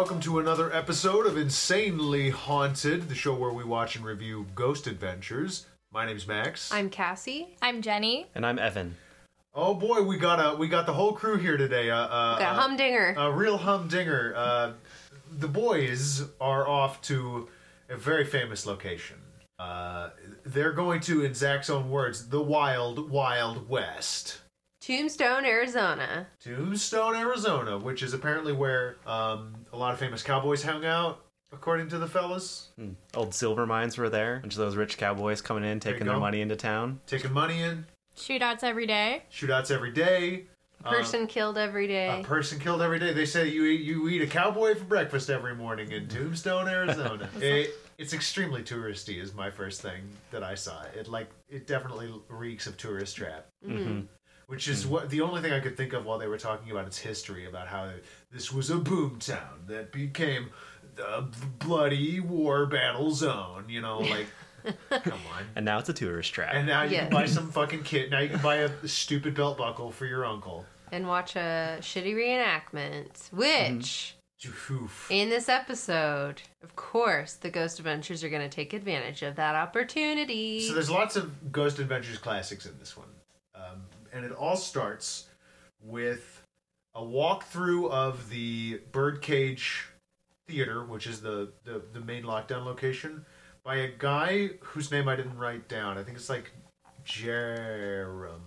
Welcome to another episode of Insanely Haunted, the show where we watch and review ghost adventures. My name's Max. I'm Cassie. I'm Jenny. And I'm Evan. oh boy, we got a we got the whole crew here today. Uh, uh, Got a uh, humdinger. a real humdinger. Uh, the boys are off to a very famous location. Uh, they're going to, in Zach's own words, the wild, wild west. Tombstone, Arizona. Tombstone, Arizona, which is apparently where um, a lot of famous cowboys hung out, according to the fellas. Old silver mines were there. A bunch of those rich cowboys coming in, taking their go. money into town. Taking money in, Shootouts every day. shootouts every day. Person killed every day. A person killed every day. They say you eat, you eat a cowboy for breakfast every morning in Tombstone, Arizona. it, it's extremely touristy. Is my first thing that I saw. It like it definitely reeks of tourist trap. Mm-hmm. Which is what the only thing I could think of while they were talking about its history, about how this was a boom town that became the bloody war battle zone. You know, like come on. And now it's a tourist trap. And now you Yeah. can buy some fucking kit. Now you can buy a stupid belt buckle for your uncle. and watch a shitty reenactment. Which, Oof. in this episode, of course, the Ghost Adventures are going to take advantage of that opportunity. So there's lots of Ghost Adventures classics in this one, um, and it all starts with a walkthrough of the Birdcage Theater, which is the, the the main lockdown location, by a guy whose name I didn't write down. I think it's like Jerem.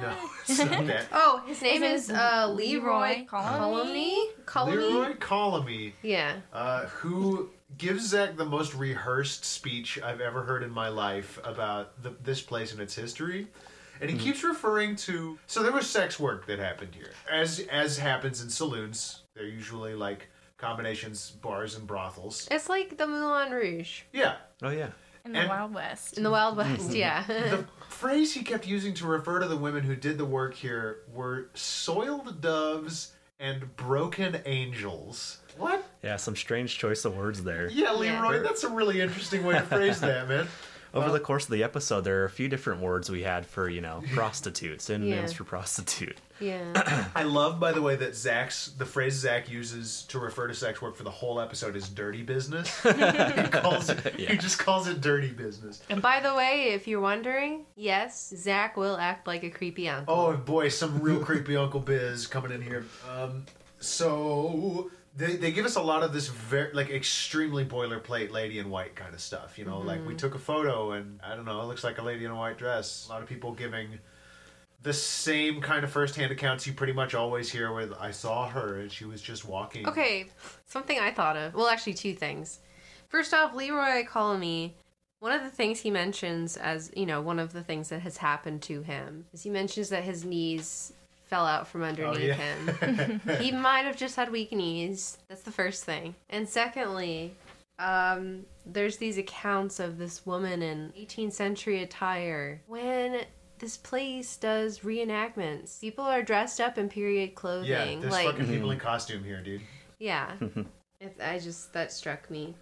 No, it's not that. oh, his name is is uh, Leroy Leroy Colony. Colony. Leroy Colamy, Yeah. uh, who gives Zach the most rehearsed speech I've ever heard in my life about the, this place and its history. And he hmm. keeps referring to so there was sex work that happened here, as as happens in saloons. They're usually like combinations, bars, and brothels. It's like the Moulin Rouge Yeah, oh, yeah. In the And- Wild West. in the Wild West. Mm. Yeah. the phrase he kept using to refer to the women who did the work here were soiled doves and broken angels. What? Yeah, some strange choice of words there. Yeah, Leroy, Yeah. that's a really interesting way to phrase that, man. Over the course of the episode, there are a few different words we had for, you know, prostitute, synonyms Yeah. for prostitute. yeah. I love, by the way, that Zach's the phrase Zach uses to refer to sex work for the whole episode is "dirty business." he calls it. He just calls it "dirty business." And by the way, if you're wondering, yes, Zach will act like a creepy uncle. Oh boy, some real creepy Uncle Biz coming in here. Um, so they, they give us a lot of this very like extremely boilerplate lady in white kind of stuff. You know, like we mm-hmm. took a photo and I don't know, it looks like a lady in a white dress. A lot of people giving the same kind of first-hand accounts you pretty much always hear with I saw her and she was just walking. Okay, something I thought of. Well, actually, two things. First off, Leroy Colamy. One of the things he mentions as you know, one of the things that has happened to him is he mentions that his knees fell out from underneath yeah. him. he might have just had weak knees. That's the first thing. And secondly, um, there's these accounts of this woman in 18th century attire. When this place does reenactments, people are dressed up in period clothing. Yeah, there's like, fucking people in costume here, dude. yeah. It, I just that struck me.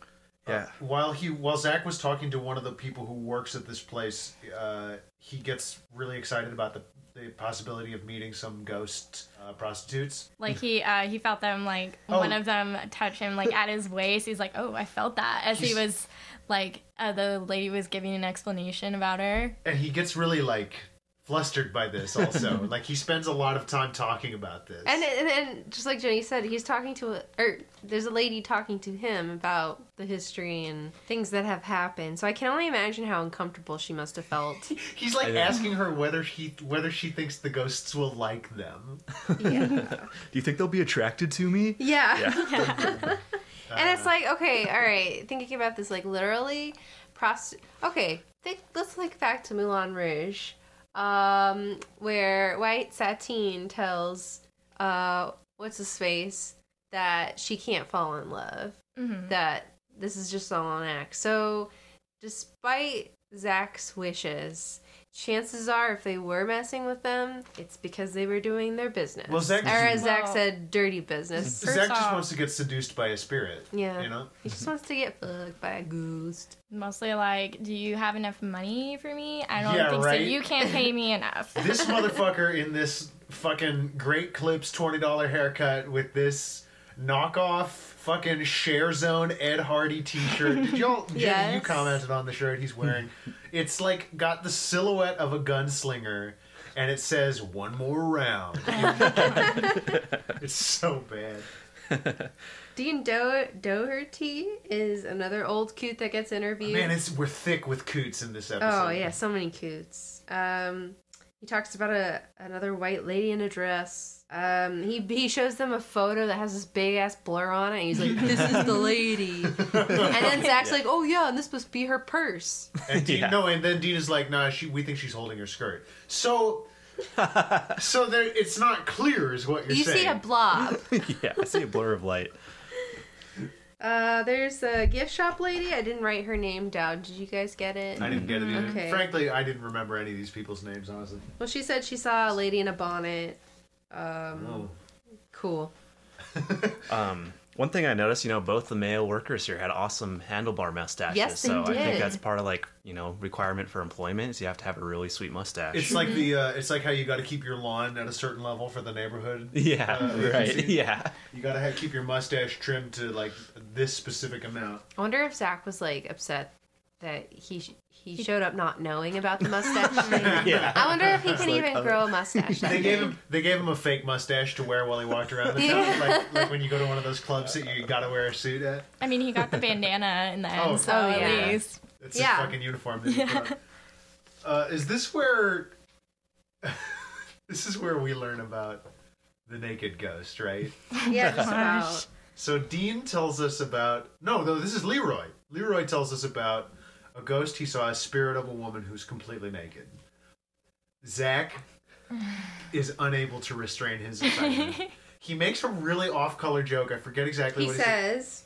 Yeah. While he while Zach was talking to one of the people who works at this place, uh, he gets really excited about the, the possibility of meeting some ghost uh, prostitutes. Like he uh, he felt them like Oh. one of them touch him like at his waist. He's like, oh, I felt that as he was like uh, the lady was giving an explanation about her. And he gets really like flustered by this also. like he spends a lot of time talking about this. And, and and just like Jenny said, he's talking to a, or there's a lady talking to him about the history and things that have happened. So I can only imagine how uncomfortable she must have felt. He's like asking her whether she whether she thinks the ghosts will like them. Yeah. Do you think they'll be attracted to me? Yeah. Yeah. And it's uh. like, okay, all right, thinking about this like literally, prost. Okay, think, let's think back to Moulin Rouge. Um, where White Satine tells uh, what's his face that she can't fall in love. Mhm. That this is just all an act. So, despite Zach's wishes, chances are if they were messing with them, it's because they were doing their business. Well, Zach- or as Zach Well- said, dirty business. First Zach just off- wants to get seduced by a spirit. Yeah. You know? He just wants to get fucked by a ghost. Mostly like, do you have enough money for me? I don't Yeah, think right? so. You can't pay me enough. This motherfucker in this fucking Great Clips $20 haircut with this knockoff fucking Share Zone Ed Hardy t-shirt. Did y'all Jenny, you commented on the shirt he's wearing. it's like got the silhouette of a gunslinger and it says one more round. it's so bad. Dean Do- Doherty is another old coot that gets interviewed. Man, it's we're thick with coots in this episode. oh yeah, so many coots. Um, he talks about a another white lady in a dress. Um, he he shows them a photo that has this big ass blur on it. And he's like, "This is the lady," and then Zach's like, "Oh yeah, and this must be her purse." And Dean, Yeah. no, and then Dean is like, "Nah, she. We think she's holding her skirt." So, so there, it's not clear, is what you're you saying. You see a blob. yeah, I see a blur of light. Uh, there's a gift shop lady. I didn't write her name down. Did you guys get it? I didn't get it either. Okay. Frankly, I didn't remember any of these people's names, honestly. Well, she said she saw a lady in a bonnet. Um, Oh. cool. Um, one thing I noticed, you know, both the male workers here had awesome handlebar mustaches. Yes, they so I think that's part of like you know requirement for employment is you have to have a really sweet mustache. It's like the, uh, it's like how you got to keep your lawn at a certain level for the neighborhood. yeah, Uh, right. see? Yeah. You got to have, keep your mustache trimmed to like this specific amount. I wonder if Zach was like upset that he sh- he showed up not knowing about the mustache thing. Yeah. I wonder if he can like, even oh. grow a mustache. They gave him, they gave him a fake mustache to wear while he walked around the town, Yeah. like, like when you go to one of those clubs that you got to wear a suit at. I mean, he got the bandana in the end, Oh. so Oh, at yeah. least. It's Yeah. a fucking uniform. That you. Uh, is this where? this is where we learn about the naked ghost, right? Yeah, just about. So Dean tells us about no, no. This is Leroy. Leroy tells us about a ghost he saw, a spirit of a woman who's completely naked. Zach is unable to restrain his excitement. he makes a really off-color joke. I forget exactly He what he says,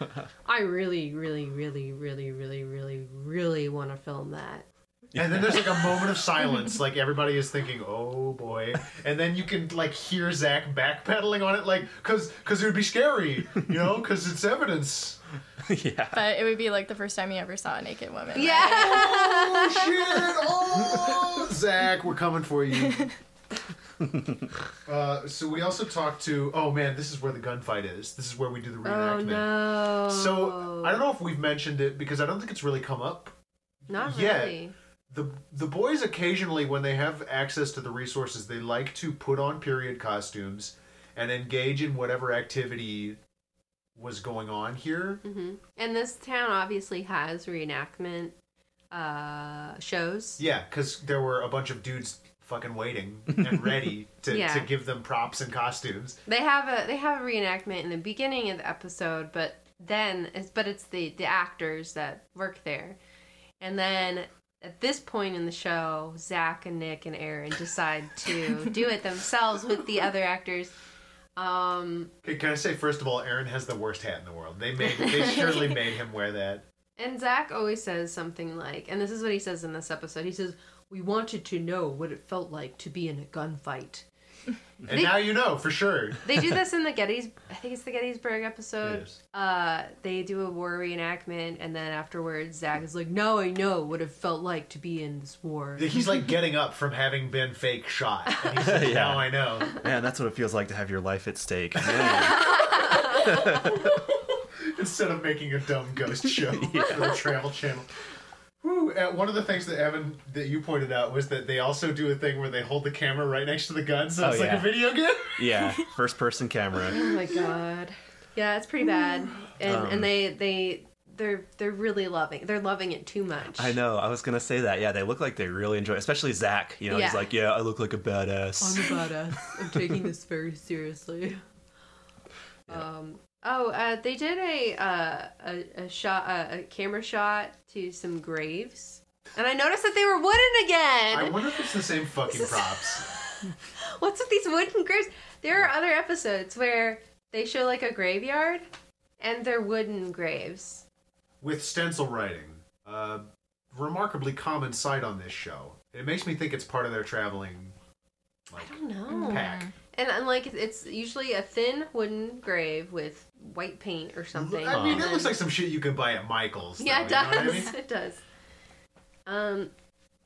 "I really, really, really, really, really, really, really want to film that." And then there's like a moment of silence, like everybody is thinking, "Oh boy!" And then you can like hear Zach backpedaling on it, like, "Cause, cause it would be scary, you know, cause it's evidence." yeah. But it would be like the first time you ever saw a naked woman. right? Yeah. Oh shit! Oh, Zach, we're coming for you. Uh, so we also talked to. Oh man, this is where the gunfight is. This is where we do the reenactment. oh reenactment. no. So I don't know if we've mentioned it because I don't think it's really come up Not yet. really. the the boys occasionally when they have access to the resources they like to put on period costumes and engage in whatever activity was going on here hmm And this town obviously has reenactment uh, shows. yeah because there were a bunch of dudes fucking waiting and ready to, Yeah. to give them props and costumes They have a they have a reenactment in the beginning of the episode, but then it's but it's the the actors that work there, and then at this point in the show, Zach and Nick and Aaron decide to do it themselves with the other actors. Um, okay, can i say first of all aaron has the worst hat in the world they made they surely made him wear that and Zach always says something like, and this is what he says in this episode. He says, "We wanted to know what it felt like to be in a gunfight." And They- now you know for sure They do this in the Gettys. I think it's the Gettysburg episode. Yes. Uh, they do a war reenactment, and then afterwards, Zach is like, "Now I know what it felt like to be in this war." he's like getting up from having been fake shot and he's like, Yeah. now i know Man, that's what it feels like to have your life at stake. Man. instead of making a dumb ghost show for the Travel Channel. Whew. Uh, one of the things that Evan that you pointed out was that they also do a thing where they hold the camera right next to the gun, so Oh, it's like a video game. yeah, first person camera. oh my god. Yeah, it's pretty bad, and Um, and they they they're they're really loving. They're loving it too much. I know. I was gonna say that. Yeah, they look like they really enjoy, it. especially Zach. You know, Yeah. he's like, yeah, I look like a badass. I'm a badass. I'm taking this very seriously. Um. Oh, uh, they did a uh, a, a shot, uh, a camera shot to some graves And I noticed that they were wooden again. I wonder if it's the same fucking props. What's with these wooden graves? There are other episodes where they show like a graveyard and they're wooden graves. With stencil writing. Uh, remarkably common sight on this show. It makes me think it's part of their traveling like I don't know. pack. And, and like it's usually a thin wooden grave with white paint or something. I mean, and it looks like some shit you can buy at Michael's. yeah, though, it you know does. what I mean? It does. Um,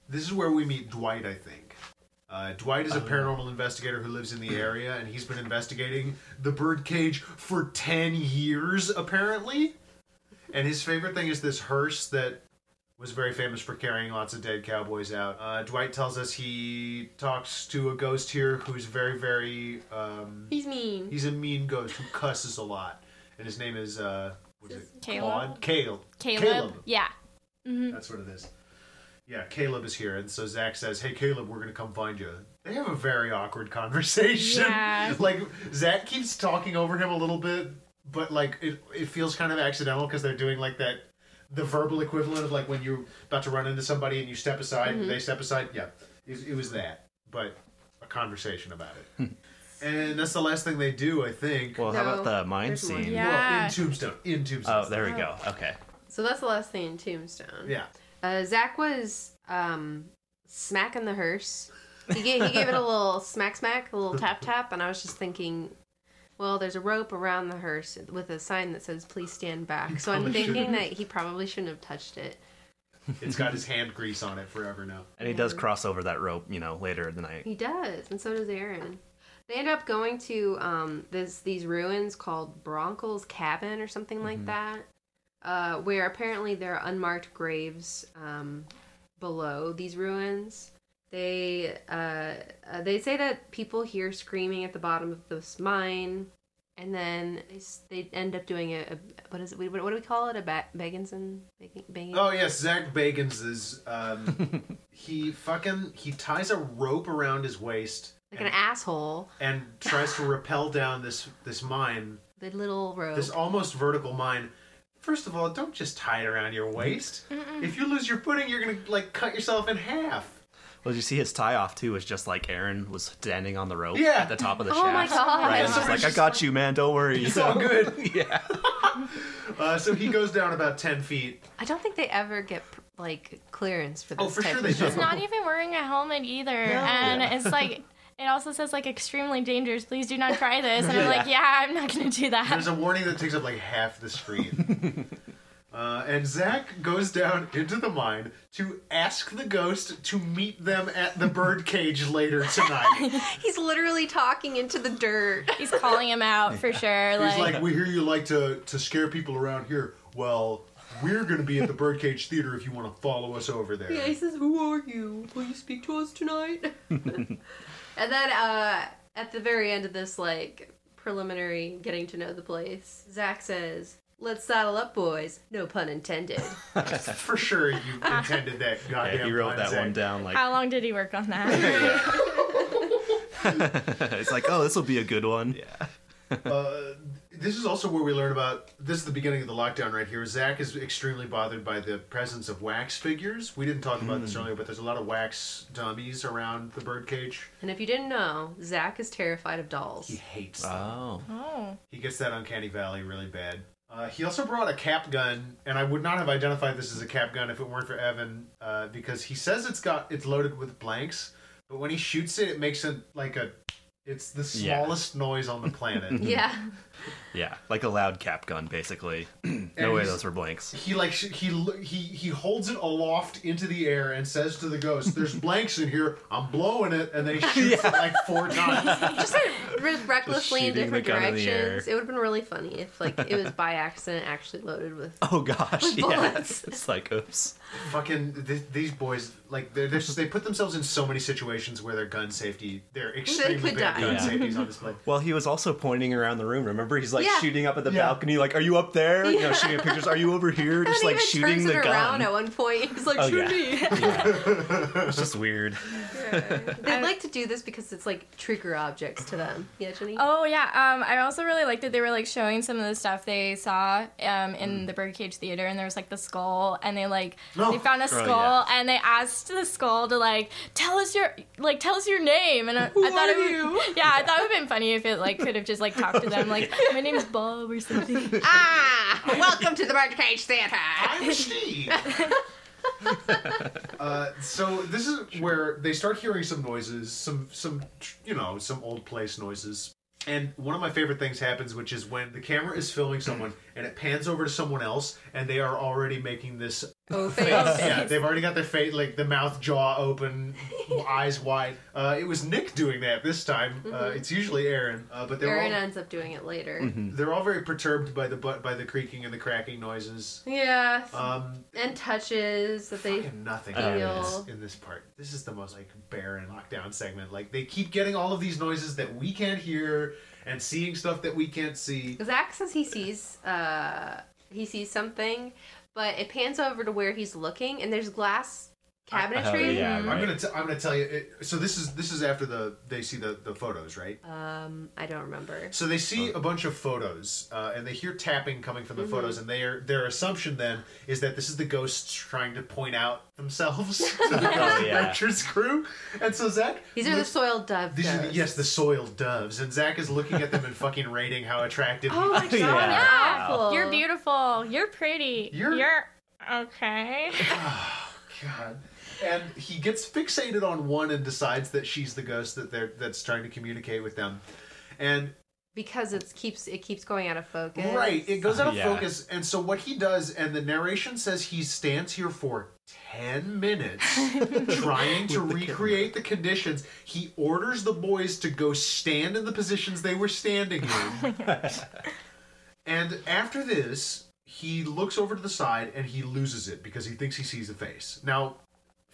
This is where we meet Dwight, I think. Uh, Dwight is a paranormal investigator who lives in the area, and he's been investigating the birdcage for 10 years, apparently. And his favorite thing is this hearse that was very famous for carrying lots of dead cowboys out. Uh, Dwight tells us he talks to a ghost here who's very, very. Um, he's mean. he's a mean ghost who cusses a lot. And his name is. Uh, what's it? Caleb? Claude? Caleb. Caleb. Yeah. That's what it is. Yeah, Caleb is here, and so Zach says, "Hey, Caleb, we're gonna come find you." They have a very awkward conversation. Yeah. like Zach keeps talking over him a little bit, but like it, it feels kind of accidental because they're doing like that, the verbal equivalent of like when you're about to run into somebody and you step aside, they step aside. Yeah, it, it was that, but a conversation about it. and that's the last thing they do, I think. Well, how about the mine there's scene? Yeah. Well, in Tombstone. In Tombstone. Oh, there we go. Okay. So that's the last thing in Tombstone. Yeah. Uh, Zach was um, smacking the hearse. He gave, he gave it a little smack smack, a little tap tap, and I was just thinking, well, there's a rope around the hearse with a sign that says "Please stand back." So I'm thinking shouldn't. that he probably shouldn't have touched it. It's got his hand grease on it forever now. And he does cross over that rope, you know, later in the night. He does, and so does Aaron. They end up going to um, this these ruins called Brunckow's Cabin or something like that, uh, where apparently there are unmarked graves um, below these ruins. They uh, uh, they say that people hear screaming at the bottom of this mine, and then they, they end up doing a, a what is it? What, what do we call it? A ba- Baginson? Bacon, bacon? Oh yes, Zach Bagans is um, he fucking he ties a rope around his waist like an asshole. and tries to rappel down this this mine, The little rope. this almost vertical mine. First of all, don't just tie it around your waist. If you lose your footing, you're gonna like cut yourself in half. Well, did you see his tie off too? Was just like Aaron was standing on the rope Yeah. at the top of the Oh my shaft. God. Right, Yeah, and he's like, "I got you, man. Don't worry." It's all good. yeah. Uh, so he goes down about ten feet. I don't think they ever get like clearance for this Oh, for type sure of they shit. do. He's not even wearing a helmet either. And it's like, it also says, like, extremely dangerous. Please do not try this. And I'm like, yeah, I'm not going to do that. There's a warning that takes up like half the screen. Uh, and Zach goes down into the mine to ask the ghost to meet them at the birdcage later tonight. He's literally talking into the dirt. He's calling him out for sure. He's Like, like, we hear you like to, to scare people around here. Well, we're going to be at the Birdcage Theater if you want to follow us over there. Yeah, he says, "Who are you? Will you speak to us tonight?" and then uh, at the very end of this like preliminary getting to know the place, Zach says, "Let's saddle up, boys." No pun intended. For sure, you intended that goddamn Yeah, he wrote line, that Zach. one down like how long did he work on that? it's like, oh, this will be a good one. Yeah. Uh, this is also where we learn about this is the beginning of the lockdown right here. Zach is extremely bothered by the presence of wax figures. We didn't talk about this earlier, but there's a lot of wax dummies around the birdcage. and if you didn't know, Zach is terrified of dolls. He hates them. Oh. oh. He gets that uncanny valley really bad. Uh, he also brought a cap gun, and I would not have identified this as a cap gun if it weren't for Evan, uh, because he says it's got it's loaded with blanks, but when he shoots it, it makes a like a it's the Yeah. smallest noise on the planet. yeah. Yeah, like a loud cap gun, basically. no way those were blanks. He like sh- he he he holds it aloft into the air and says to the ghost, "There's blanks in here. I'm blowing it," and then he shoots it like four times. just like re- recklessly in shooting the different gun in the air. directions. It would have been really funny if like it was by accident actually loaded with. Oh gosh, With yeah. bullets. It's like, oops. Fucking th- these boys, like they're, they're just, they put themselves in so many situations where their gun safety, they're extremely could bad die. gun Yeah. safety on display. Well, he was also pointing around the room. Remember, he's like Yeah. shooting up at the Yeah. balcony, like, "Are you up there?" You know, shooting pictures. Are you over here? Just and like even shooting turns the it around gun. at one point. He's like, Oh, shoot yeah. me. It's just weird. They like to do this because it's like trigger objects to them. Yeah, Jenny. Oh yeah, um, I also really liked that they were like showing some of the stuff they saw um, Mm. in the Birdcage Theater, and there was like the skull, and they like they found a Oh, skull and they asked the skull to like tell us your like tell us your name and I, I thought it would yeah I thought it would have been funny if it like could have just like talked to them like my name's Bob or something Ah, welcome to the Birdcage Theater. I'm Steve. uh, so this is where they start hearing some noises, some some you know some old place noises. And one of my favorite things happens, which is when the camera is filming someone and it pans over to someone else, and they are already making this Oh, face. face. Yeah, they've already got their face, like the mouth, jaw open, eyes wide. Uh, it was Nick doing that this time. Uh, it's usually Aaron, uh, but they're Aaron all, ends up doing it later. they're all very perturbed by the bu- by the creaking and the cracking noises. Yeah, Um, and touches that they. fucking nothing in, this, in this part. This is the most like barren lockdown segment. Like they keep getting all of these noises that we can't hear and seeing stuff that we can't see. Zach says he sees uh he sees something, but it pans over to where he's looking, and there's glass cabinetry. Oh, yeah, I'm gonna t- I'm gonna tell you. It, so this is this is after the they see the the photos, right? Um, I don't remember. So they see a bunch of photos, uh, and they hear tapping coming from the photos, and their their assumption then is that this is the ghosts trying to point out themselves to the Ghost Oh, yeah. Adventures crew. And so Zach, These are the looks- soiled dove. These are the, yes, the soiled doves, and Zach is looking at them and fucking rating how attractive. Oh my god, Yeah. Yeah. awful. you're beautiful you're pretty You're- you're okay God. And he gets fixated on one and decides that she's the ghost that they're that's trying to communicate with them. And because it keeps it keeps going out of focus. right, it goes out of Yeah. focus. And so what he does, and the narration says he stands here for ten minutes trying to recreate the conditions. He orders the boys to go stand in the positions they were standing in. Oh and after this, he looks over to the side and he loses it because he thinks he sees a face. Now,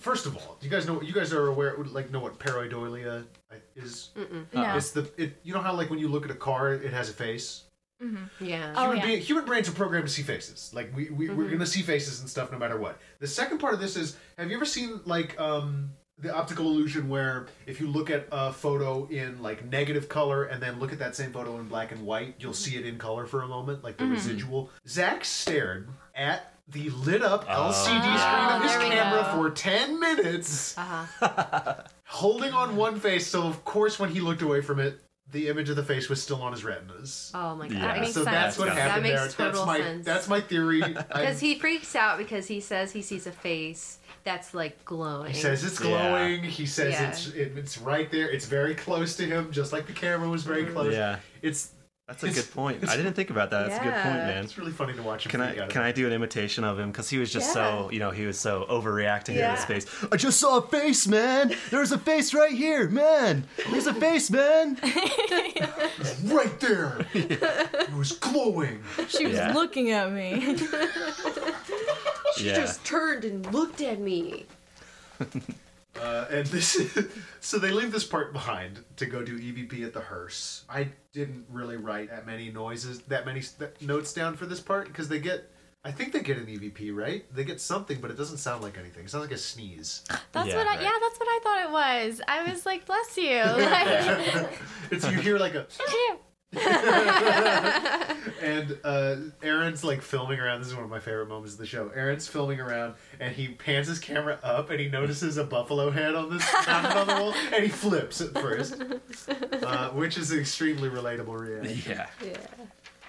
first of all, you guys know you guys are aware like know what pareidolia uh, is. no It's the it, you know how like when you look at a car, it has a face. Mm-hmm. Yeah. Oh, human, yeah. being- human brains are programmed to see faces. Like we, we we're mm-hmm. gonna see faces and stuff no matter what. The second part of this is: Have you ever seen like um the optical illusion where if you look at a photo in like negative color and then look at that same photo in black and white, you'll mm-hmm. see it in color for a moment, like the residual. Zach stared at the lit up ah. LCD ah, screen of his there camera go. for ten minutes, Uh-huh. holding on one face. So of course, when he looked away from it, the image of the face was still on his retinas. Oh my god. Yeah. That makes so sense. that's what That happened makes there. That's total my sense. that's my theory. Because he freaks out because he says he sees a face that's like glowing. he says it's Yeah. glowing. He says Yeah. it's it, it's right there. It's very close to him, just like the camera was very mm-hmm. close. Yeah, It's that's a good point. I didn't think about that. That's a good point, man. it's really funny to watch him. Can I can I do an imitation of him? Because he was just so you know he was so overreacting Yeah. in his face. I just saw a face, man. There's a face right here, man. There's a face, man. it. right there. it was glowing. she was Yeah. looking at me she Yeah. just turned and looked at me. Uh, and this, so they leave this part behind to go do EVP at the hearse. I didn't really write that many noises, that many s- notes down for this part because they get, I think they get an EVP, right? They get something, but it doesn't sound like anything. It sounds like a sneeze. that's Yeah, what I right. yeah that's what I thought it was I was like bless you like it's you hear like a, and uh, Aaron's like filming around. This is one of my favorite moments of the show. Aaron's filming around, and he pans his camera up, and he notices a buffalo head on this mounted on the wall, and he flips at first, uh, which is an extremely relatable reaction. Yeah. Yeah.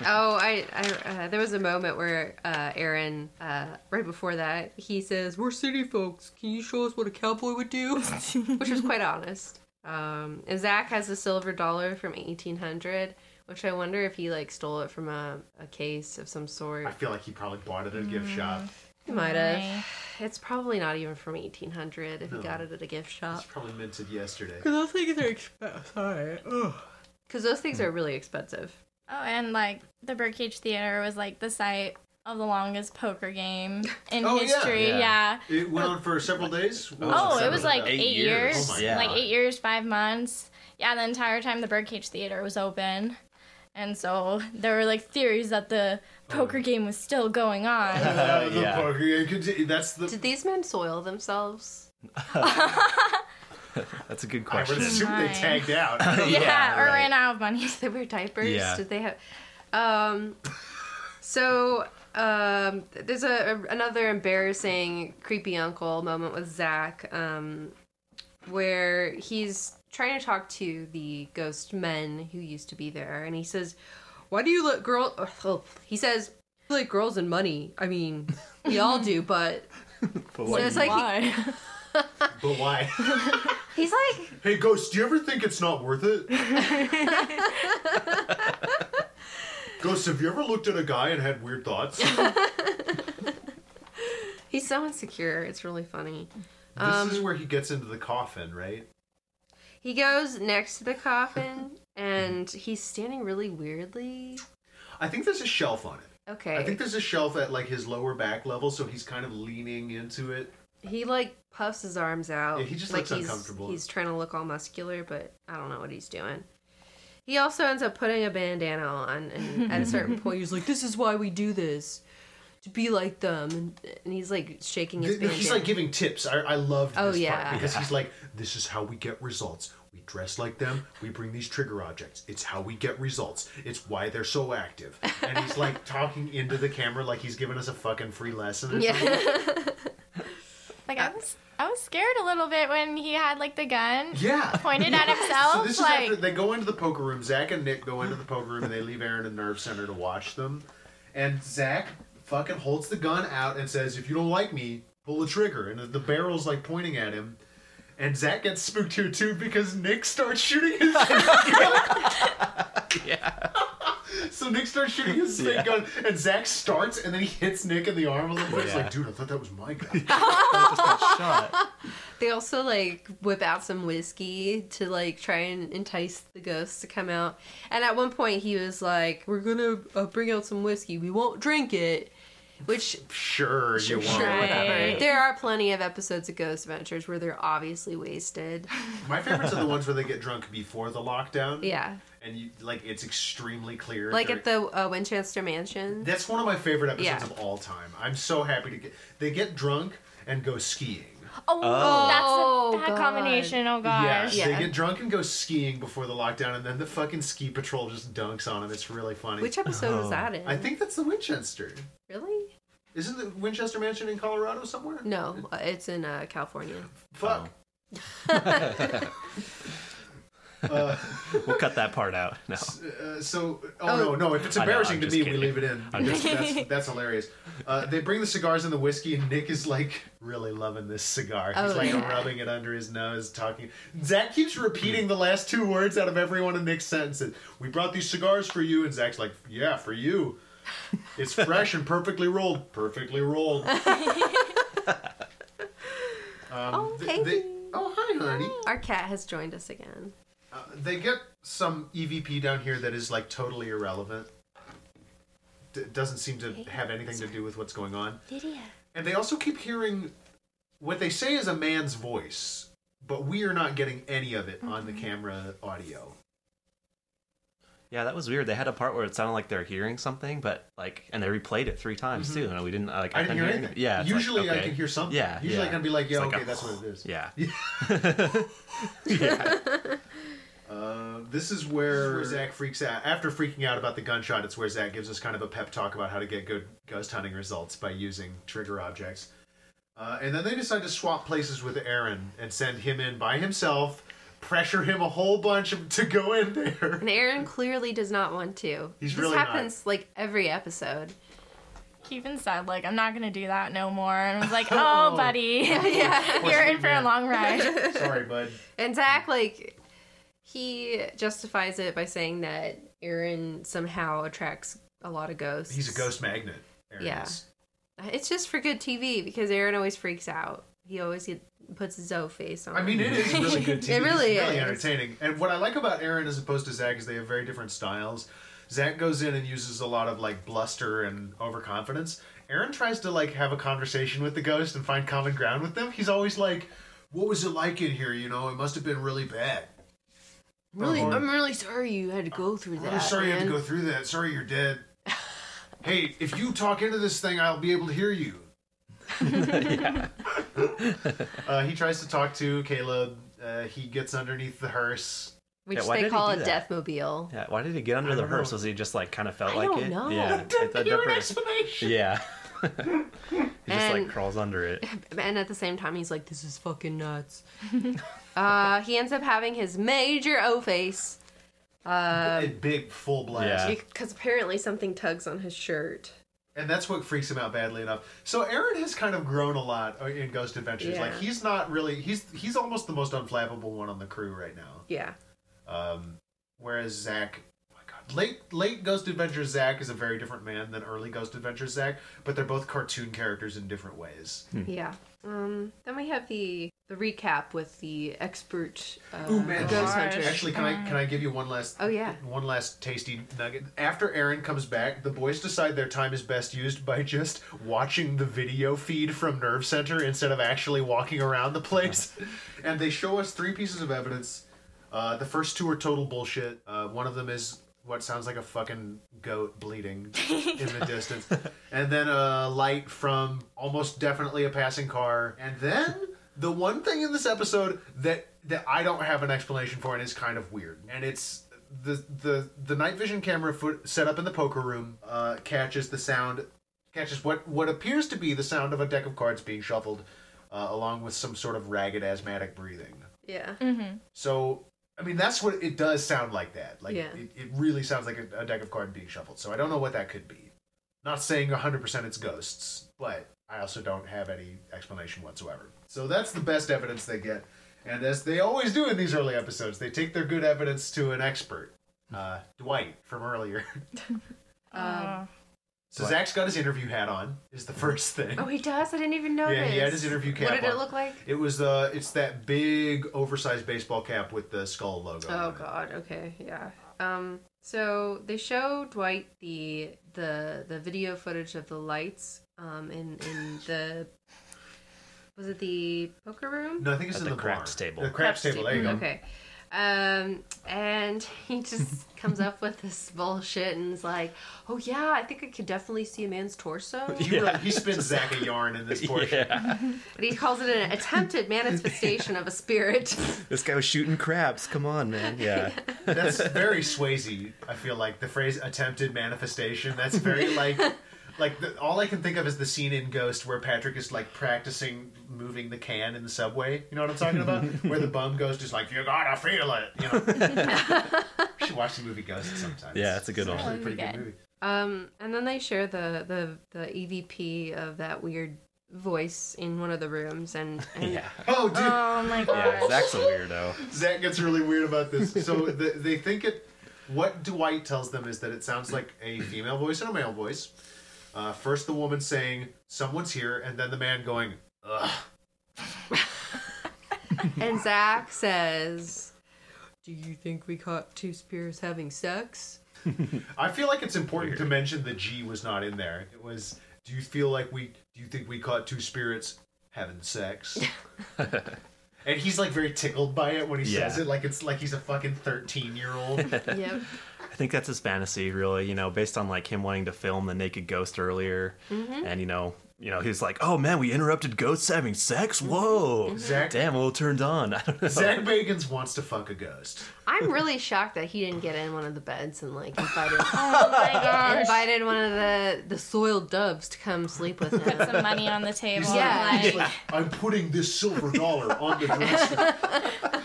Oh, I, I uh, there was a moment where uh, Aaron, uh, right before that, he says, "We're city folks. Can you show us what a cowboy would do?" which was quite honest. Um, and Zach has a silver dollar from 1800, which I wonder if he like stole it from a, a case of some sort. I feel like he probably bought it at a gift mm. shop. He might have. It's probably not even from 1800 if No. he got it at a gift shop. It's probably minted yesterday. Because those things are expensive. Because those things are really expensive. Oh, and like the Birdcage Theater was like the site of the longest poker game in Oh, yeah. history. Yeah. Yeah. It went on for several days. Oh, what Oh, was it was like Eight eight, years. years. Oh my Yeah. Like God. eight years, five months. Yeah, the entire time the Birdcage Theater was open. And so there were like theories that the poker game was still going on. Uh, the Yeah. poker game conti- That's the. Did these men soil themselves? That's a good I would question. assume they tagged out. yeah, Yeah, or right. ran out of money. they wear diapers? Yeah. Did they have? Um, so um, there's a, a- another embarrassing creepy uncle moment with Zach, um, where he's trying to talk to the ghost men who used to be there, and he says, "Why do you let girl?" Oh, he says, "Like girls and money. I mean, we all do, but." But So it's like he- Why? But why? he's like hey, Ghost, do you ever think it's not worth it? Ghost, have you ever looked at a guy and had weird thoughts? he's so insecure. It's really funny. This Um, is where he gets into the coffin, right? He goes next to the coffin, and he's standing really weirdly. I think there's a shelf on it. Okay. I think there's a shelf at like his lower back level, so he's kind of leaning into it. He like puffs his arms out. Yeah, he just like looks he's, uncomfortable. He's trying to look all muscular, but I don't know what he's doing. He also ends up putting a bandana on, and at a certain point, he's like, "This is why we do this, to be like them." And, and he's like shaking his Th- bandana. He's like giving tips. I, I loved Oh, this yeah. part because he's like, "This is how we get results. We dress like them. We bring these trigger objects. It's how we get results. It's why they're so active." And he's like talking into the camera like he's giving us a fucking free lesson. or something. yeah. Like I was, I was scared a little bit when he had like the gun Yeah. pointed at himself. So this is like, after they go into the poker room. Zach and Nick go into the poker room and they leave Aaron in Nerve Center to watch them. And Zach fucking holds the gun out and says, "If you don't like me, pull the trigger." And the barrel's like pointing at him. And Zach gets spooked here too because Nick starts shooting his yeah. So Nick starts shooting his fake Yeah. gun, and Zach starts, and then he hits Nick in the arm a little bit. It's Yeah. like, dude, I thought that was my gun. Shot. They also like whip out some whiskey to like try and entice the ghosts to come out. And at one point, he was like, "We're gonna uh, bring out some whiskey. We won't drink it." Which sure, you won't. Right. There are plenty of episodes of Ghost Adventures where they're obviously wasted. My favorites are the ones where they get drunk before the lockdown. Yeah, And you like it's extremely clear. like they're- at the uh, Winchester Mansion. That's one of my favorite episodes Yeah. of all time. I'm so happy to get. They get drunk and go skiing. oh, Oh, that's a bad God. combination. Oh gosh. Yeah, Yeah. they get drunk and go skiing before the lockdown, and then the fucking ski patrol just dunks on them. It's really funny. Which episode was Oh. that in? I think that's the Winchester. really? Isn't the Winchester Mansion in Colorado somewhere? No, uh, it's in uh, California. Fuck. Oh. uh, We'll cut that part out. No. uh, so, oh, Oh. no, no! If it's I know, embarrassing to me, kidding. we leave it in. I'm That's, just that's, that's hilarious. Uh, they bring the cigars and the whiskey, and Nick is like really loving this cigar. He's Oh, like yeah. rubbing it under his nose, talking. Zach keeps repeating the last two words out of every one of Nick's sentences. We brought these cigars for you, and Zach's like, "Yeah, for you. It's fresh and perfectly rolled. Perfectly rolled." Um, Oh, th- hey. they- oh, hi, honey. Our cat has joined us again. Uh, they get some EVP down here that is like totally irrelevant. D- doesn't seem to have anything to do with what's going on. Lydia. And they also keep hearing what they say is a man's voice, but we are not getting any of it on the camera audio. Yeah, that was weird. They had a part where it sounded like they're hearing something, but like, and they replayed it three times too, and we didn't like. Mm-hmm. I didn't hear anything. Yeah. it's like, Usually I can hear something. Yeah, Usually I yeah. can be like, yeah, It's like okay, a- that's what it is. Yeah. yeah. Uh, this is where Zach freaks out. After freaking out about the gunshot, it's where Zach gives us kind of a pep talk about how to get good ghost hunting results by using trigger objects. Uh, and then they decide to swap places with Aaron and send him in by himself, pressure him a whole bunch of, to go in there. And Aaron clearly does not want to. He's this really not. happens like every episode. Keevan said like I'm not gonna do that no more, and I was like, oh, oh, buddy, Yeah. you're in for a long ride. Sorry, bud. And Zach, like, he justifies it by saying that Aaron somehow attracts a lot of ghosts. He's a ghost magnet. Aaron Yeah. is. It's just for good TV because Aaron always freaks out. He always get, puts his O face on. I mean, it is really good TV. It really it's really is. entertaining. And what I like about Aaron as opposed to Zach is they have very different styles. Zach goes in and uses a lot of like bluster and overconfidence. Aaron tries to like have a conversation with the ghost and find common ground with them. He's always like, "What was it like in here? You know, it must have been really bad. really. I'm really sorry you had to go through that. I'm that. really sorry you had to go through that. Sorry you're dead. hey, if you talk into this thing, I'll be able to hear you." uh, he tries to talk to Caleb. Uh, he gets underneath the hearse which Yeah, why they did he call a do that? deathmobile. Yeah, why did he get under I the don't hearse? Was he just like kind of felt I like don't it? know. Yeah, I it- that never- explanation. yeah. he just like crawls under it. And at the same time, he's like, "This is fucking nuts." uh, he ends up having his major O face. a big full blast. Yeah. Because apparently something tugs on his shirt. And that's what freaks him out badly enough. So Aaron has kind of grown a lot uh, in Ghost Adventures. Yeah. Like he's not really he's he's almost the most unflappable one on the crew right now. Yeah. Um, whereas Zach, oh my God, late late Ghost Adventures Zach is a very different man than early Ghost Adventures Zach, but they're both cartoon characters in different ways. Yeah. Um, then we have the the recap with the expert uh, Ooh, man. ghost hunter. Actually, can I can I give you one last Oh, yeah. one last tasty nugget? After Aaron comes back, the boys decide their time is best used by just watching the video feed from Nerve Center instead of actually walking around the place. and they show us three pieces of evidence. Uh, the first two are total bullshit. Uh, one of them is what sounds like a fucking goat bleeding in the distance, and then a light from almost definitely a passing car, and then the one thing in this episode that that I don't have an explanation for and is kind of weird, and it's the the the night vision camera foot set up in the poker room uh, catches the sound catches what what appears to be the sound of a deck of cards being shuffled, uh, along with some sort of ragged asthmatic breathing. Yeah. Mm-hmm. So, I mean, that's what it does sound like that. Like, Yeah. it, it really sounds like a, a deck of cards being shuffled. So, I don't know what that could be. Not saying 100% it's ghosts, but I also don't have any explanation whatsoever. So, that's the best evidence they get. And as they always do in these early episodes, they take their good evidence to an expert. Uh, Dwight from earlier. Um, So, Zach's got his interview hat on, is the first thing. oh, he does. I didn't even know. Yeah, he had his interview cap What did it on. look like? It was uh, it's that big oversized baseball cap with the skull logo. Oh on it. God. Okay. Yeah. Um. So they show Dwight the the the video footage of the lights. Um. In in the was it the poker room? No, I think it's At in the the, craps bar. table. The craps, table. There you go. Okay. Um, and he just comes up with this bullshit and is like, "Oh yeah, I think I could definitely see a man's torso." He, really, he spins Zach a yarn in this portion. Yeah. But he calls it an attempted manifestation of a spirit. this guy was shooting craps. Come on, man. Yeah. That's very Swayze. I feel like the phrase "attempted manifestation." That's very like, like the, all I can think of is the scene in Ghost where Patrick is like practicing moving the can in the subway. You know what I'm talking about? where the bum ghost is like, "You gotta feel it." You know. you should watch the movie Ghost sometimes. Yeah, it's a good It's one. actually a pretty Good. good movie. Um, and then they share the the the EVP of that weird voice in one of the rooms, and, and Yeah. Oh, dude. Oh my god Yeah. Zach's a weirdo. Zach gets really weird about this. So the, they think it. What Dwight tells them is that it sounds like a female voice and a male voice. Uh, first, the woman saying "someone's here," and then the man going, "Ugh." and Zach says, "Do you think we caught two spirits having sex?" I feel like it's important to mention the G was not in there. It was. Do you feel like we? Do you think we caught two spirits having sex? and he's like very tickled by it when he says it, like it's like he's a fucking thirteen year old. Yep. I think that's his fantasy, really. You know, based on like him wanting to film the naked ghost earlier, Mm-hmm. and you know, you know, he's like, "Oh man, we interrupted ghosts having sex. Whoa, Zach- damn, a little turned on." I don't know. Zach Bagans wants to fuck a ghost. I'm really shocked that he didn't get in one of the beds and like invited Oh invited one of the the soiled doves to come sleep with him. Put some money on the table. Yeah. Like, He's like, I'm putting this silver dollar on the dresser.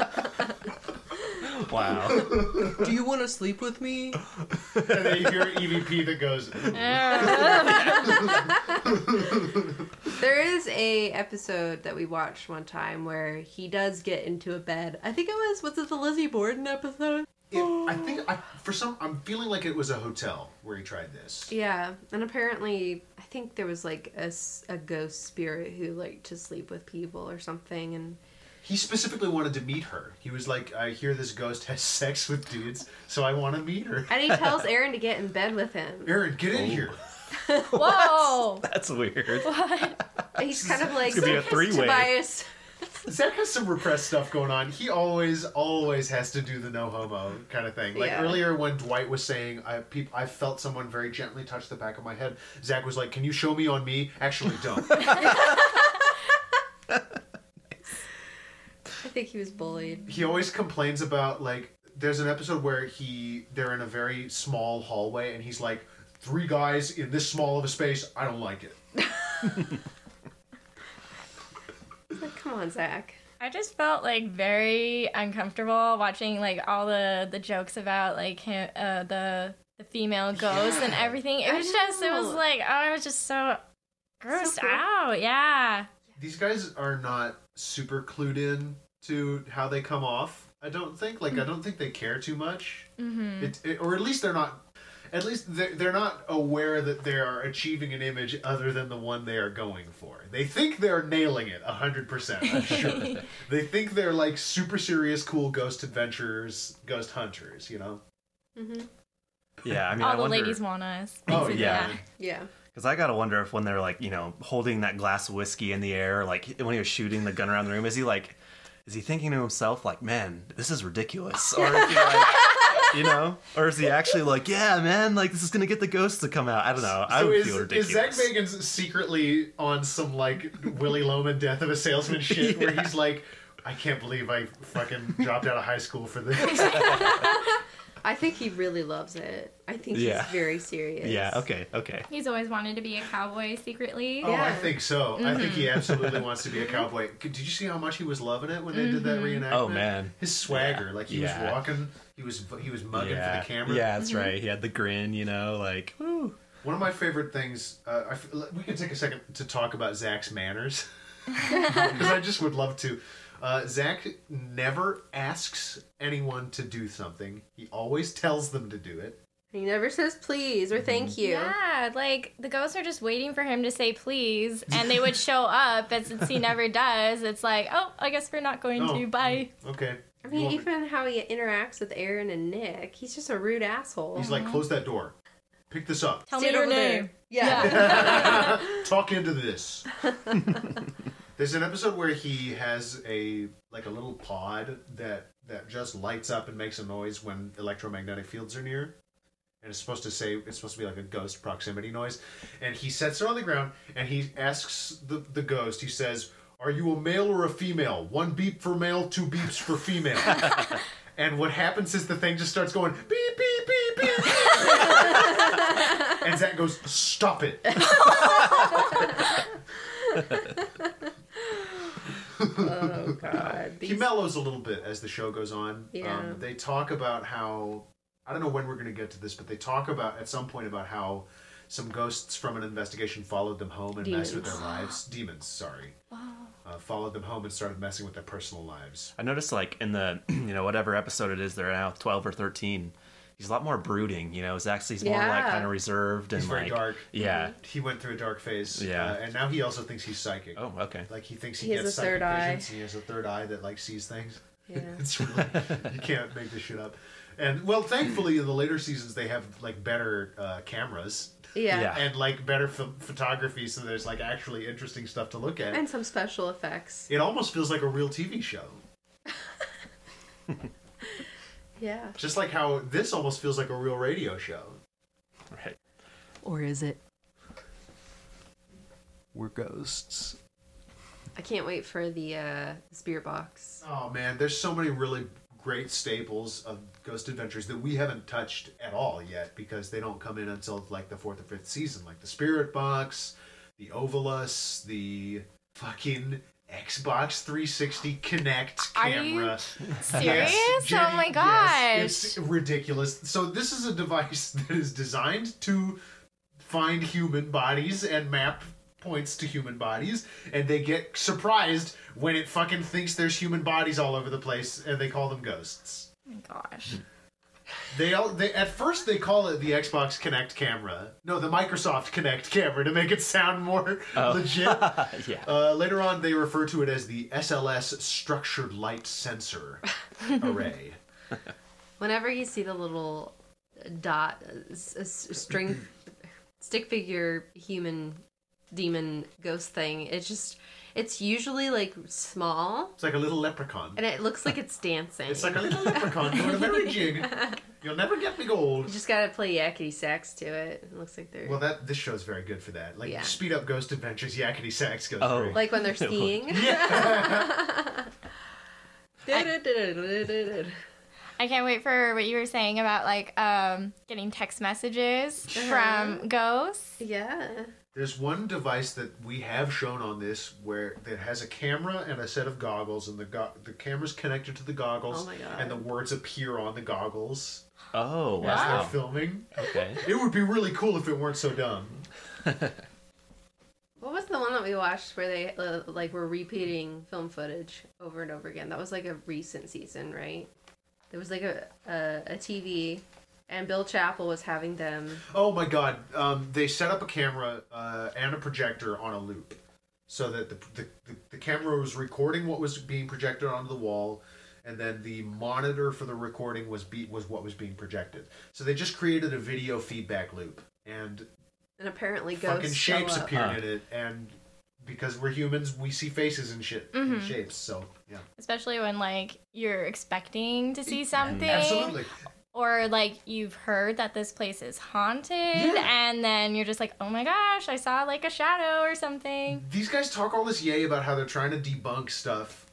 Wow. Do you want to sleep with me? and then you hear an EVP that goes, There is a episode that we watched one time where he does get into a bed. I think it was was it the Lizzie Borden episode? It, I think I, for some, I'm feeling like it was a hotel where he tried this. Yeah, and apparently I think there was like a, a ghost spirit who liked to sleep with people or something, and He specifically wanted to meet her. He was like, I hear this ghost has sex with dudes, so I want to meet her. and he tells Aaron to get in bed with him. Aaron, get in Oh. here. Whoa. That's weird. He's kind of like It's gonna be a three-way. Tobias. Zach has some repressed stuff going on. He always, always has to do the no homo kind of thing. Like Yeah. earlier when Dwight was saying, I, peop, I felt someone very gently touch the back of my head. Zach was like, Can you show me on me? Actually, don't. I think he was bullied. he always complains about like there's an episode where he they're in a very small hallway and he's like three guys in this small of a space. I don't like it. Like, come on, Zach. I just felt like very uncomfortable watching like all the the jokes about like him, uh, the the female ghost and everything. It I was just it was like oh, I was just so grossed cool. out. Yeah. These guys are not super clued in to how they come off. I don't think like I don't think they care too much. Mm-hmm. It, it, or at least they're not. At least they're, they're not aware that they are achieving an image other than the one they are going for. They think they're nailing it hundred percent. I'm sure. they think they're like super serious, cool ghost adventurers, ghost hunters. You know? Mm-hmm. Yeah, I mean, all I the wonder, ladies want us. Oh yeah. Yeah. Because I gotta wonder if when they're like, you know, holding that glass of whiskey in the air, like when he was shooting the gun around the room, is he like, is he thinking to himself like, man, this is ridiculous, or is he like, you know, or is he actually like, yeah, man, like this is gonna get the ghosts to come out? I don't know. I so would is, feel is. Zak Bagans secretly on some like Willy Loman death of a salesman shit where he's like, I can't believe I fucking dropped out of high school for this. I think he really loves it. I think Yeah. he's very serious. yeah. Okay. Okay. He's always wanted to be a cowboy secretly. Oh, I think so. I think he mm-hmm. absolutely wants to be a cowboy. Did you see how much he was loving it when they did that mm-hmm. reenactment? Oh man. his swagger, Yeah. like he Yeah. was walking, he was he was mugging yeah. for the camera. Yeah, that's mm-hmm. right. He had the grin, you know, like, woo. One of my favorite things. Uh, I f we can take a second to talk about Zak's manners because I just would love to. Uh, Zak never asks anyone to do something. He always tells them to do it. He never says please or thank you. Yeah, like the ghosts are just waiting for him to say please, and they would show up, and since he never does, it's like, oh, I guess we're not going Oh. to. Bye. Okay. I mean, want me- even how he interacts with Aaron and Nick, he's just a rude asshole. he's like, close that door. Pick this up. Tell Stand me your over there. name. Yeah. Talk into this. There's an episode where he has a like a little pod that that just lights up and makes a noise when electromagnetic fields are near. And it's supposed to say it's supposed to be like a ghost proximity noise. And he sets it on the ground and he asks the, the ghost, he says, Are you a male or a female? One beep for male, two beeps for female. and what happens is the thing just starts going beep beep beep beep. beep. and Zak goes, Stop it. oh God. he mellows a little bit as the show goes on. Yeah. Um, they talk about how I don't know when we're going to get to this, but they talk about at some point about how some ghosts from an investigation followed them home and messed with their lives. Demons, sorry. Oh. Uh, followed them home and started messing with their personal lives. I noticed like in the you know whatever episode it is they're now twelve or thirteen. He's a lot more brooding. You know, Zak's he's more like kind of reserved and He's very like dark. yeah. He went through a dark phase. Yeah. uh, and now he also thinks he's psychic. Oh, okay. Like he thinks he, He has gets a third psychic eye. visions. He has a third eye that like sees things. Yeah. It's really you can't make this shit up. And well, thankfully, in the later seasons they have like better uh, cameras Yeah. Yeah. and like better ph- photography, so there's like actually interesting stuff to look at. And some special effects. It almost feels like a real TV show, Yeah. just like how this almost feels like a real radio show. Right. Or is it? We're ghosts. I can't wait for the uh, spirit box. Oh man, there's so many really great staples of Ghost Adventures that we haven't touched at all yet because they don't come in until like the fourth or fifth season, like the Spirit Box, the Ovilus, the fucking Xbox 360 Kinect camera. Serious? Yes, oh my gosh. yes, it's ridiculous. So this is a device that is designed to find human bodies and map points to human bodies, and they get surprised when it fucking thinks there's human bodies all over the place, and they call them ghosts. Oh my gosh. They all they at first they call it the Xbox Kinect camera. No, the Microsoft Kinect camera to make it sound more Oh. legit. yeah. Uh, later on, they refer to it as the SLS Structured Light Sensor Array. Whenever you see the little dot, uh, s- s- string, stick figure, human, demon, ghost thing, it just, it's usually like small, It's like a little leprechaun. and it looks like it's dancing. It's like a little leprechaun doing a merry jig. You'll never get me gold. you just gotta play yakety sax to it. It looks like they're Well, that this show's very good for that. Like Yeah. speed up Ghost Adventures, Yakety Sax goes Oh. great. like when they're skiing. yeah. I can't wait for what you were saying about like um, getting text messages Uh-huh. from ghosts. Yeah. There's one device that we have shown on this where that has a camera and a set of goggles, and the go- the camera's connected to the goggles, Oh my God. and the words appear on the goggles Oh as wow. they're filming. Okay. It would be really cool if it weren't so dumb. What was the one that we watched where they uh, like were repeating film footage over and over again? That was like a recent season, right? There was like a a, a TV, and Bill Chappell was having them. Oh my god! Um, they set up a camera uh, and a projector on a loop, so that the, the, the the camera was recording what was being projected onto the wall, and then the monitor for the recording was be, was what was being projected. So they just created a video feedback loop, and And apparently, ghosts fucking show shapes up. appeared Huh. in it, and because we're humans, we see faces and shit and shapes. So yeah, Especially when like you're expecting to see something. absolutely. Or like you've heard that this place is haunted Yeah. and then you're just like, Oh my gosh, I saw like a shadow or something. These guys talk all this yay about how they're trying to debunk stuff,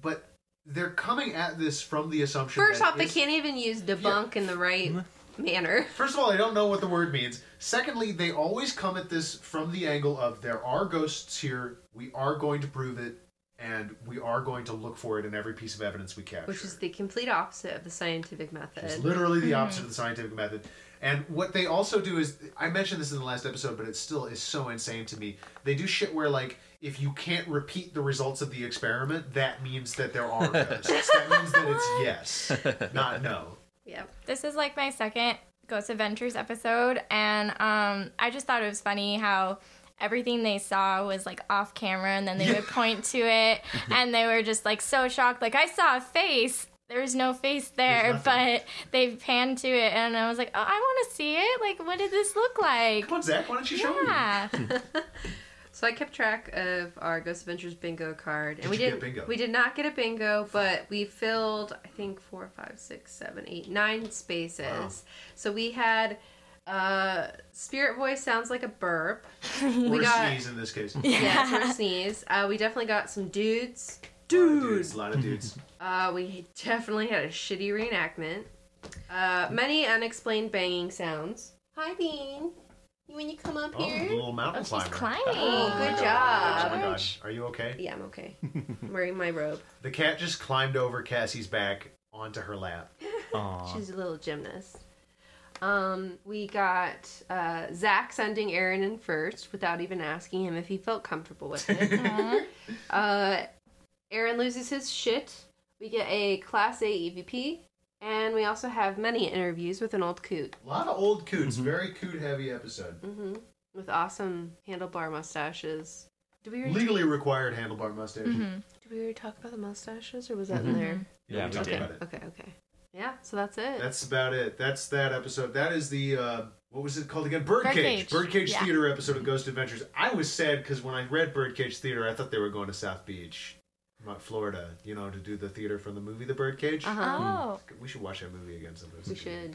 but they're coming at this from the assumption. First that off, they can't even use debunk in the right mm-hmm. manner. First of all, I don't know what the word means. Secondly, they always come at this from the angle of there are ghosts here, we are going to prove it, and we are going to look for it in every piece of evidence we capture. Which is the complete opposite of the scientific method. It's literally the opposite of the scientific method. And what they also do is, I mentioned this in the last episode, but it still is so insane to me. They do shit where, like, if you can't repeat the results of the experiment, that means that there are ghosts. that means that it's yes, not no. Yep. This is like my second Ghost Adventures episode, and um, I just thought it was funny how everything they saw was like off camera, and then they would point to it, and they were just like so shocked. Like I saw a face. There was no face there, but they panned to it, and I was like, "Oh, I want to see it! Like, what did this look like?" Come on, Zak, why don't you show me? Yeah, So I kept track of our Ghost Adventures bingo card, and Did we you didn't. bingo? We did not get a bingo, but we filled I think four, five, six, seven, eight, nine spaces. Wow. So we had uh, spirit voice sounds like a burp. Or we a got sneeze in this case. yeah, or a sneeze. Uh, we definitely got some dudes. A lot of dudes. A lot of dudes. Uh, we definitely had a shitty reenactment. Uh, many unexplained banging sounds. Hi, Bean. You when you come up Oh, here? little mountain Oh, she's climbing. Oh, good God. job. Oh my god. Are you okay? Yeah, I'm okay. I'm wearing my robe. The cat just climbed over Cassie's back onto her lap. Aw. She's a little gymnast. Um, we got uh, Zak sending Aaron in first without even asking him if he felt comfortable with it. uh, Aaron loses his shit. We get a Class A EVP, and we also have many interviews with an old coot A lot of old coots. Very coot heavy episode. hmm with awesome handlebar mustaches. Did we already, Legally required handlebar mustache. Mhm. did we already talk about the mustaches, or was that in there? Yeah, we talked did. about it. Okay, okay. Yeah, so that's it. That's about it. That's that episode. That is the uh, what was it called again? Birdcage. Birdcage. Birdcage Yeah. Theater episode of Ghost Adventures. I was sad because when I read Birdcage Theater, I thought they were going to South Beach, not Florida. You know, to do the theater from the movie The Birdcage. uh-huh. Oh, We should watch that movie again sometime. We should.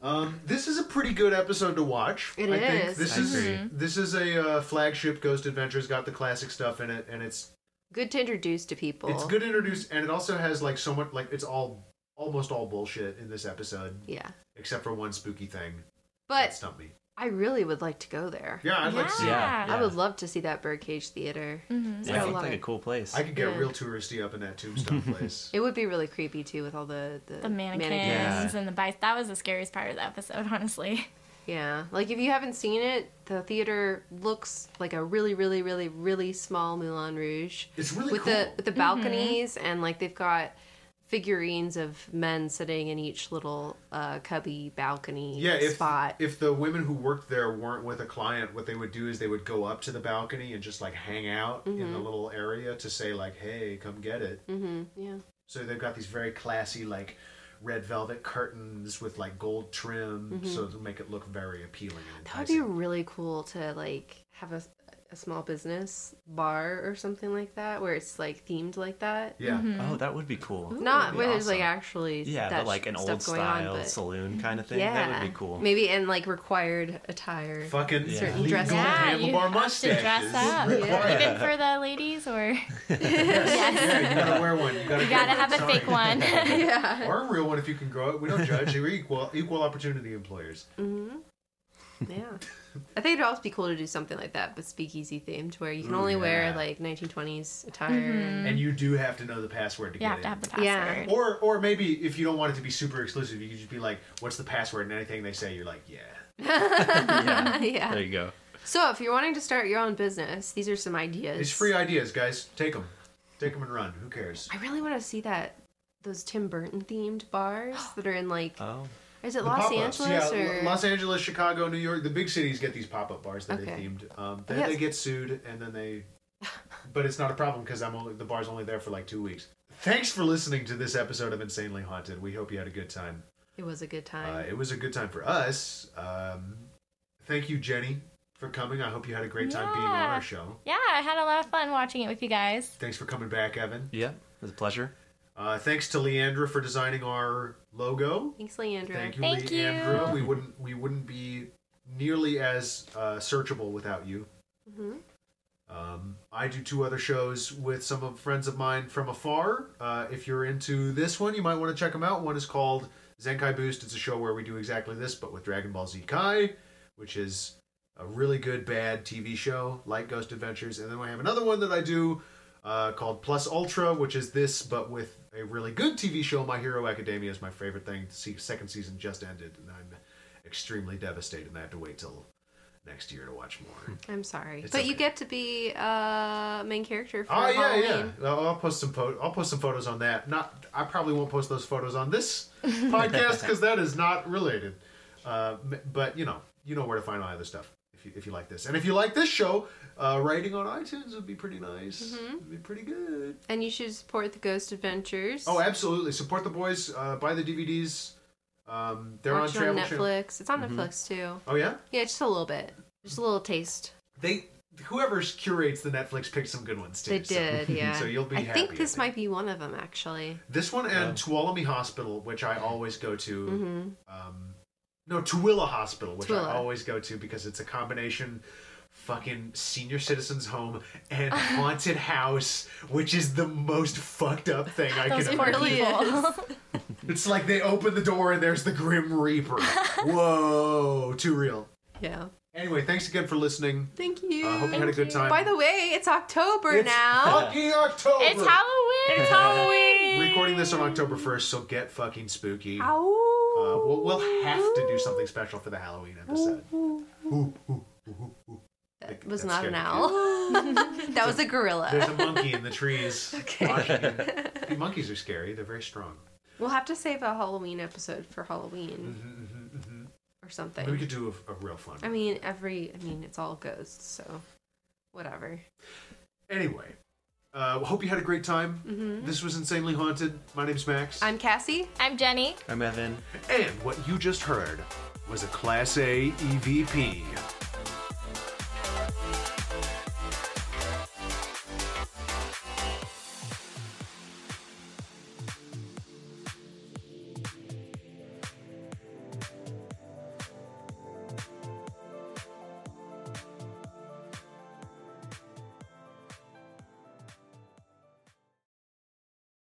Um, this is a pretty good episode to watch. It I think this I is agree. this is a uh, flagship Ghost Adventures. Got the classic stuff in it, and it's Good to introduce to people. it's good to introduce, and it also has like so much like it's all almost all bullshit in this episode, Yeah. except for one spooky thing But stumped me. I really would like to go there. Yeah, I'd like to see. it. Yeah. I would love to see that Birdcage Theater. Mhm. It's Yeah, got it a like a cool place. I could get Yeah. real touristy up in that tombstone place. It would be really creepy too with all the the, the mannequins Yeah. and the bikes. That was the scariest part of the episode, honestly. Yeah, like if you haven't seen it, the theater looks like a really, really, really, really small Moulin Rouge It's really with cool. the with the balconies and like they've got figurines of men sitting in each little uh, cubby balcony yeah, if spot. if the women who worked there weren't with a client, what they would do is they would go up to the balcony and just like hang out in Mm-hmm. the little area to say like, "Hey, come get it." hmm Yeah. So they've got these very classy like red velvet curtains with like gold trim, so to make it look very appealing and Mm-hmm. That would be really cool to like have a a small business bar or something like that, where it's like themed like that. Yeah. Mm-hmm. Oh, that would be cool. Not be where there's like actually Yeah, that but like an stuff old going on, style but- saloon kind of thing. Yeah, That would be cool. Maybe in like required attire. Fucking Yeah. Certain legal dress- Yeah, you handlebar have to mustaches. dress up. Required. Even for the ladies, or Yeah, you gotta wear one. You gotta, you gotta have a Sorry. fake one. yeah. Or a real one if you can grow it. We don't judge. We're equal equal opportunity employers. Mm-hmm. Yeah. I think it'd also be cool to do something like that, but speakeasy themed, where you can only wear like 1920s attire. Mm-hmm. And you do have to know the password to you get have in. to have the password. Yeah. Or or maybe if you don't want it to be super exclusive, you could just be like, "What's the password?" And anything they say, you're like, "Yeah." yeah. yeah. There you go. So if you're wanting to start your own business, these are some ideas. It's free ideas, guys. Take them, take them and run. Who cares? I really want to see that those Tim Burton themed bars that are in like Oh. Is it The Los pop-ups. Angeles yeah, or Los Angeles, Chicago, New York. The big cities get these pop-up bars that they themed. Um, then Yes. they get sued, and then they. but it's not a problem because I'm only the bar's only there for like two weeks. Thanks for listening to this episode of Insanely Haunted. We hope you had a good time. it was a good time. Uh, it was a good time for us. Um, thank you, Jenny, for coming. I hope you had a great time being on our show. Yeah, I had a lot of fun watching it with you guys. Thanks for coming back, Evan. Yeah. It was a pleasure. Uh, thanks to Leandra for designing our logo. Thanks, Leandra. Thank you, Thank you. Leandra. We wouldn't we wouldn't be nearly as uh, searchable without you. Mhm. Um, I do two other shows with some of friends of mine from afar. Uh, if you're into this one, you might want to check them out. One is called Zenkai Boost. It's a show where we do exactly this, but with Dragon Ball Z Kai, which is a really good bad TV show like Ghost Adventures. And then I have another one that I do uh, called Plus Ultra, which is this, but with a really good TV show. My Hero Academia is my favorite thing. The se- second season just ended, and I'm extremely devastated, and I have to wait till next year to watch more. I'm sorry, It's but you get to be uh main character for Oh yeah, Halloween. yeah. I'll I'll post some po- I'll post some photos on that. Not, I probably won't post those photos on this podcast because that is not related. Uh, but you know, you know where to find my other stuff if you if you like this, and if you like this show, uh, rating on iTunes would be pretty nice. Mm-hmm. It'd be pretty good. And you should support the Ghost Adventures. Oh, absolutely. Support the boys. Uh, buy the DVDs. Um, they're Watch on it on Travel Channel. Netflix. It's on Netflix too. Oh yeah, Yeah, just a little bit, just a little taste. they whoever curates the Netflix picked some good ones too. They so- did, yeah. So you'll be I happy. think this might be one of them actually. This one and Tuolumne Hospital, which I always go to. Mm-hmm. Um, no, Tooele Hospital, which Tooele. I always go to because it's a combination fucking senior citizens home and haunted house, which is the most fucked up thing I Those can poor imagine. really. It's like they open the door and there's the Grim Reaper. Whoa, too real. Yeah. Anyway, thanks again for listening. Thank you. I uh, hope you had a good time. By the way, it's October it's now. fucking October. it's Halloween. It's Halloween. Recording this on October 1st, so get fucking spooky. Uh, we'll, we'll have to do something special for the Halloween episode. Ooh, ooh, ooh, ooh, ooh. That was That not an owl. that was a gorilla. There's a monkey in the trees. Okay. Hey, monkeys are scary. They're very strong. We'll have to save a Halloween episode for Halloween Mm-hmm, or something. Maybe we could do a, a real fun. I mean, every. I mean, it's all ghosts, so whatever. Anyway, uh, hope you had a great time. Mhm. This was Insanely Haunted. My name's Max. I'm Cassie. I'm Jenny. I'm Evan. and what you just heard was a Class A EVP.